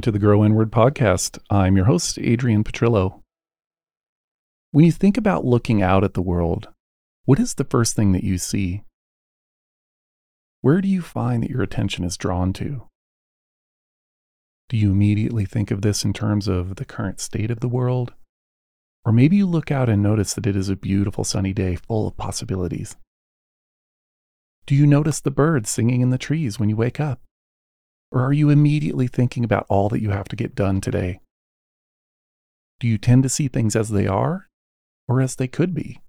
Welcome to the Grow Inward podcast. I'm your host, Adrian Petrillo. When you think about looking out at the world, what is the first thing that you see? Where do you find that your attention is drawn to? Do you immediately think of this in terms of the current state of the world? Or maybe you look out and notice that it is a beautiful sunny day full of possibilities. Do you notice the birds singing in the trees when you wake up? Or are you immediately thinking about all that you have to get done today? Do you tend to see things as they are or as they could be?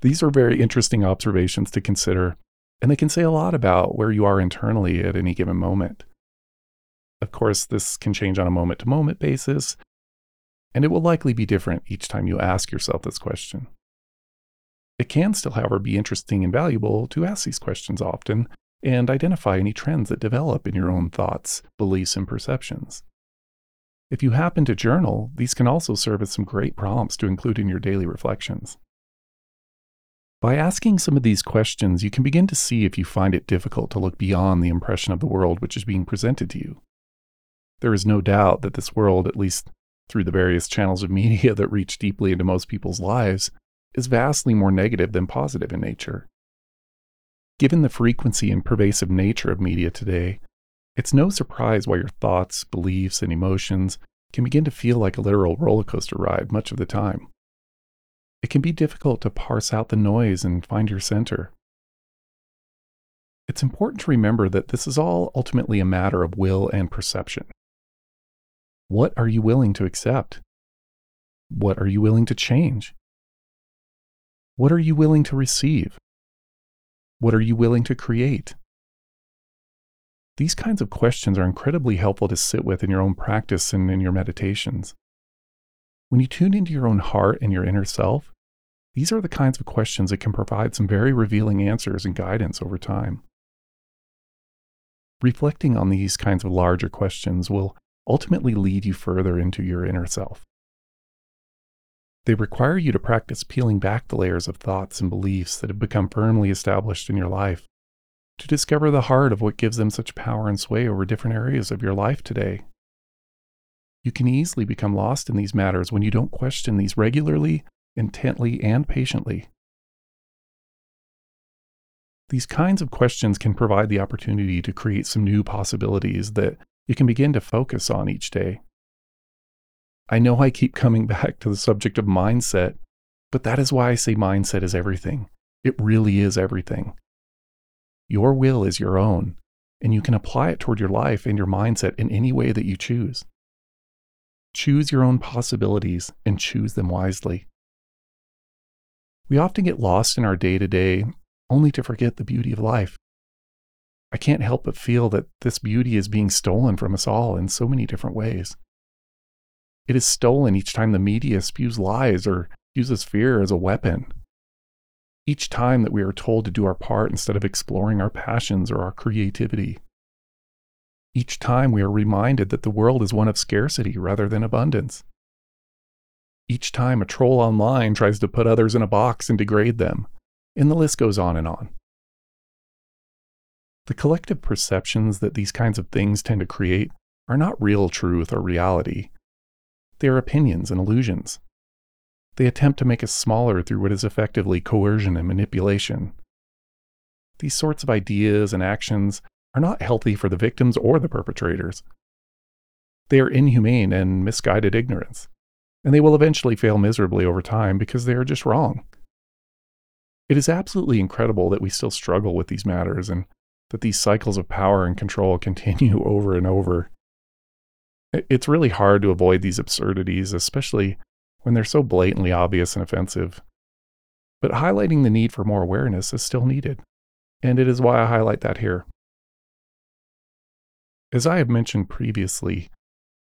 These are very interesting observations to consider, and they can say a lot about where you are internally at any given moment. Of course, this can change on a moment to moment basis, and it will likely be different each time you ask yourself this question. It can still, however, be interesting and valuable to ask these questions often and identify any trends that develop in your own thoughts, beliefs, and perceptions. If you happen to journal, these can also serve as some great prompts to include in your daily reflections. By asking some of these questions, you can begin to see if you find it difficult to look beyond the impression of the world which is being presented to you. There is no doubt that this world, at least through the various channels of media that reach deeply into most people's lives, is vastly more negative than positive in nature. Given the frequency and pervasive nature of media today, it's no surprise why your thoughts, beliefs, and emotions can begin to feel like a literal roller coaster ride much of the time. It can be difficult to parse out the noise and find your center. It's important to remember that this is all ultimately a matter of will and perception. What are you willing to accept? What are you willing to change? What are you willing to receive? What are you willing to create? These kinds of questions are incredibly helpful to sit with in your own practice and in your meditations. When you tune into your own heart and your inner self, these are the kinds of questions that can provide some very revealing answers and guidance over time. Reflecting on these kinds of larger questions will ultimately lead you further into your inner self. They require you to practice peeling back the layers of thoughts and beliefs that have become firmly established in your life, to discover the heart of what gives them such power and sway over different areas of your life today. You can easily become lost in these matters when you don't question these regularly, intently, and patiently. These kinds of questions can provide the opportunity to create some new possibilities that you can begin to focus on each day. I know I keep coming back to the subject of mindset, but that is why I say mindset is everything. It really is everything. Your will is your own, and you can apply it toward your life and your mindset in any way that you choose. Choose your own possibilities and choose them wisely. We often get lost in our day to day only to forget the beauty of life. I can't help but feel that this beauty is being stolen from us all in so many different ways. It is stolen each time the media spews lies or uses fear as a weapon. Each time that we are told to do our part instead of exploring our passions or our creativity. Each time we are reminded that the world is one of scarcity rather than abundance. Each time a troll online tries to put others in a box and degrade them. And the list goes on and on. The collective perceptions that these kinds of things tend to create are not real truth or reality, they are opinions and illusions. They attempt to make us smaller through what is effectively coercion and manipulation. These sorts of ideas and actions are not healthy for the victims or the perpetrators. They are inhumane and misguided ignorance, and they will eventually fail miserably over time because they are just wrong. It is absolutely incredible that we still struggle with these matters and that these cycles of power and control continue over and over. It's really hard to avoid these absurdities, especially when they're so blatantly obvious and offensive. But highlighting the need for more awareness is still needed, and it is why I highlight that here. As I have mentioned previously,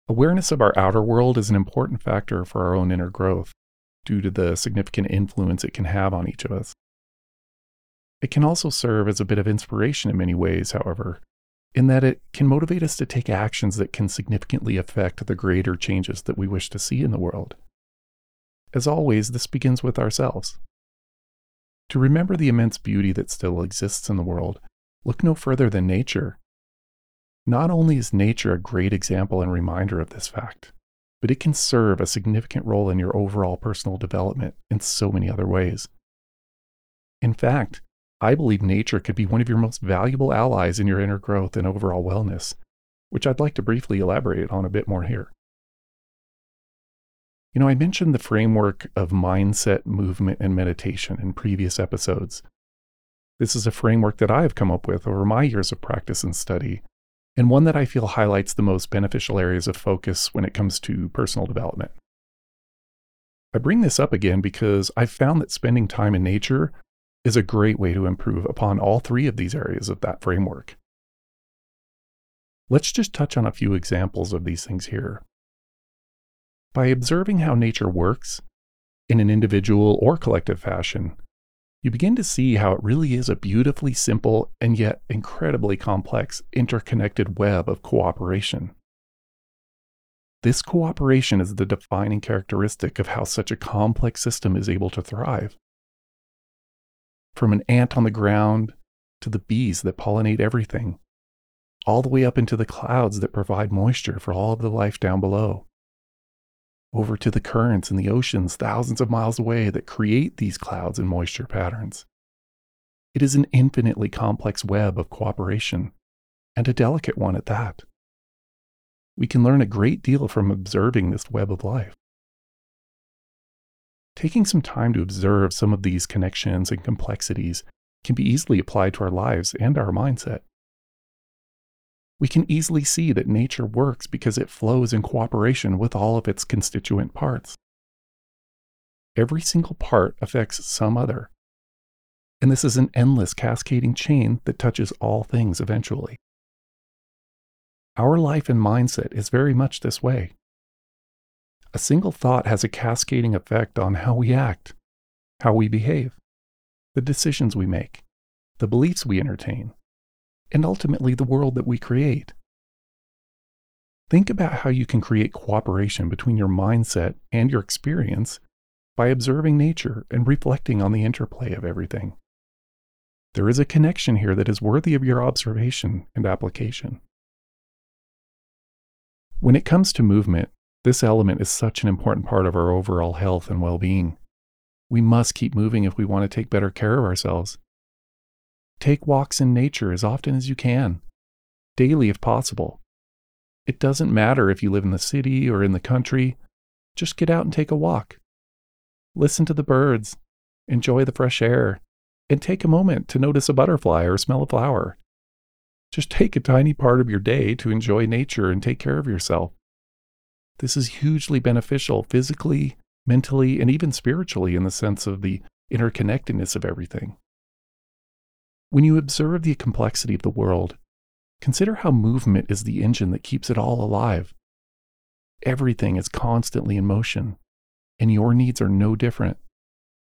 awareness of our outer world is an important factor for our own inner growth due to the significant influence it can have on each of us. It can also serve as a bit of inspiration in many ways, however, in that it can motivate us to take actions that can significantly affect the greater changes that we wish to see in the world. As always, this begins with ourselves. To remember the immense beauty that still exists in the world, look no further than nature. Not only is nature a great example and reminder of this fact, but it can serve a significant role in your overall personal development in so many other ways. In fact, I believe nature could be one of your most valuable allies in your inner growth and overall wellness, which I'd like to briefly elaborate on a bit more here. You know, I mentioned the framework of mindset, movement, and meditation in previous episodes. This is a framework that I have come up with over my years of practice and study, and one that I feel highlights the most beneficial areas of focus when it comes to personal development. I bring this up again because I've found that spending time in nature is a great way to improve upon all three of these areas of that framework. Let's just touch on a few examples of these things here. By observing how nature works in an individual or collective fashion, you begin to see how it really is a beautifully simple and yet incredibly complex interconnected web of cooperation. This cooperation is the defining characteristic of how such a complex system is able to thrive. From an ant on the ground to the bees that pollinate everything, all the way up into the clouds that provide moisture for all of the life down below over to the currents in the oceans thousands of miles away that create these clouds and moisture patterns. It is an infinitely complex web of cooperation, and a delicate one at that. We can learn a great deal from observing this web of life. Taking some time to observe some of these connections and complexities can be easily applied to our lives and our mindset we can easily see that nature works because it flows in cooperation with all of its constituent parts. Every single part affects some other. And this is an endless cascading chain that touches all things eventually. Our life and mindset is very much this way. A single thought has a cascading effect on how we act, how we behave, the decisions we make, the beliefs we entertain, and ultimately the world that we create. Think about how you can create cooperation between your mindset and your experience by observing nature and reflecting on the interplay of everything. There is a connection here that is worthy of your observation and application. When it comes to movement, this element is such an important part of our overall health and well being. We must keep moving if we want to take better care of ourselves. Take walks in nature as often as you can, daily if possible. It doesn't matter if you live in the city or in the country, just get out and take a walk. Listen to the birds, enjoy the fresh air, and take a moment to notice a butterfly or smell a flower. Just take a tiny part of your day to enjoy nature and take care of yourself. This is hugely beneficial physically, mentally, and even spiritually in the sense of the interconnectedness of everything. When you observe the complexity of the world, consider how movement is the engine that keeps it all alive. Everything is constantly in motion, and your needs are no different.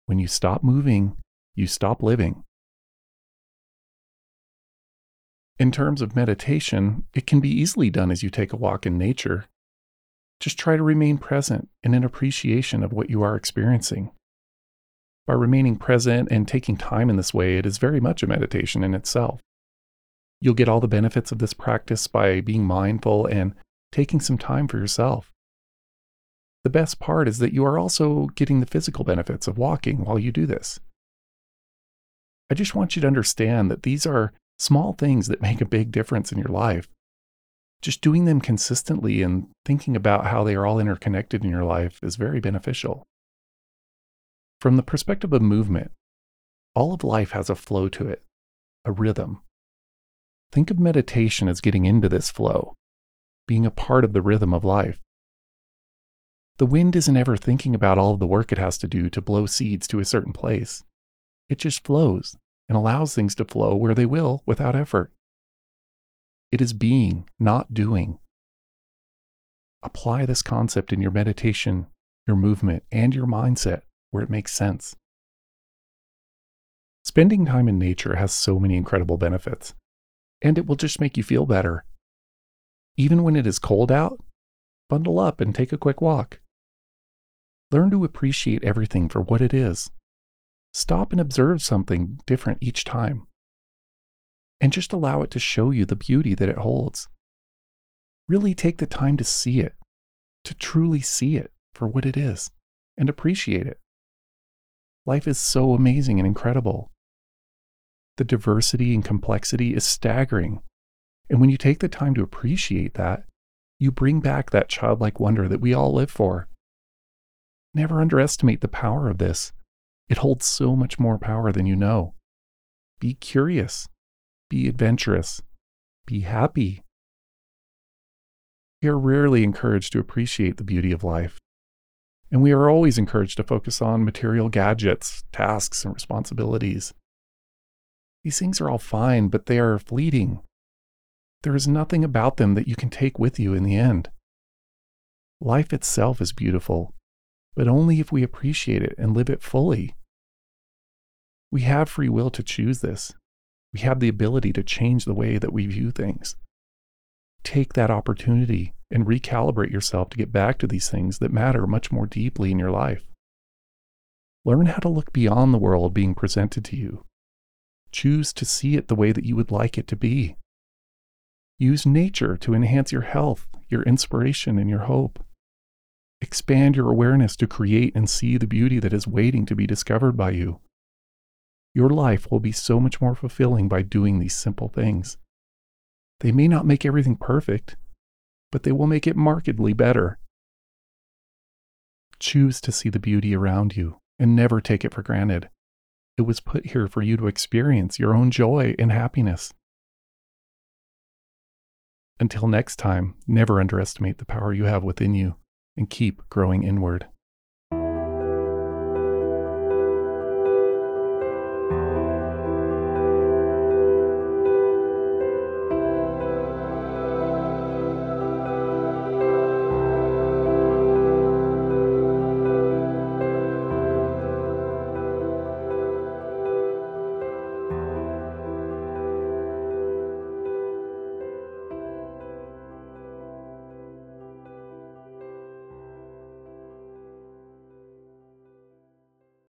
When you stop moving, you stop living. In terms of meditation, it can be easily done as you take a walk in nature. Just try to remain present in an appreciation of what you are experiencing. By remaining present and taking time in this way, it is very much a meditation in itself. You'll get all the benefits of this practice by being mindful and taking some time for yourself. The best part is that you are also getting the physical benefits of walking while you do this. I just want you to understand that these are small things that make a big difference in your life. Just doing them consistently and thinking about how they are all interconnected in your life is very beneficial. From the perspective of movement, all of life has a flow to it, a rhythm. Think of meditation as getting into this flow, being a part of the rhythm of life. The wind isn't ever thinking about all of the work it has to do to blow seeds to a certain place. It just flows and allows things to flow where they will without effort. It is being, not doing. Apply this concept in your meditation, your movement, and your mindset where it makes sense. Spending time in nature has so many incredible benefits, and it will just make you feel better. Even when it is cold out, bundle up and take a quick walk. Learn to appreciate everything for what it is. Stop and observe something different each time. And just allow it to show you the beauty that it holds. Really take the time to see it, to truly see it for what it is, and appreciate it. Life is so amazing and incredible. The diversity and complexity is staggering. And when you take the time to appreciate that, you bring back that childlike wonder that we all live for. Never underestimate the power of this. It holds so much more power than you know. Be curious, be adventurous, be happy. We are rarely encouraged to appreciate the beauty of life. And we are always encouraged to focus on material gadgets, tasks, and responsibilities. These things are all fine, but they are fleeting. There is nothing about them that you can take with you in the end. Life itself is beautiful, but only if we appreciate it and live it fully. We have free will to choose this. We have the ability to change the way that we view things. Take that opportunity and recalibrate yourself to get back to these things that matter much more deeply in your life. Learn how to look beyond the world being presented to you. Choose to see it the way that you would like it to be. Use nature to enhance your health, your inspiration, and your hope. Expand your awareness to create and see the beauty that is waiting to be discovered by you. Your life will be so much more fulfilling by doing these simple things. They may not make everything perfect, but they will make it markedly better. Choose to see the beauty around you and never take it for granted. It was put here for you to experience your own joy and happiness. Until next time, never underestimate the power you have within you and keep growing inward.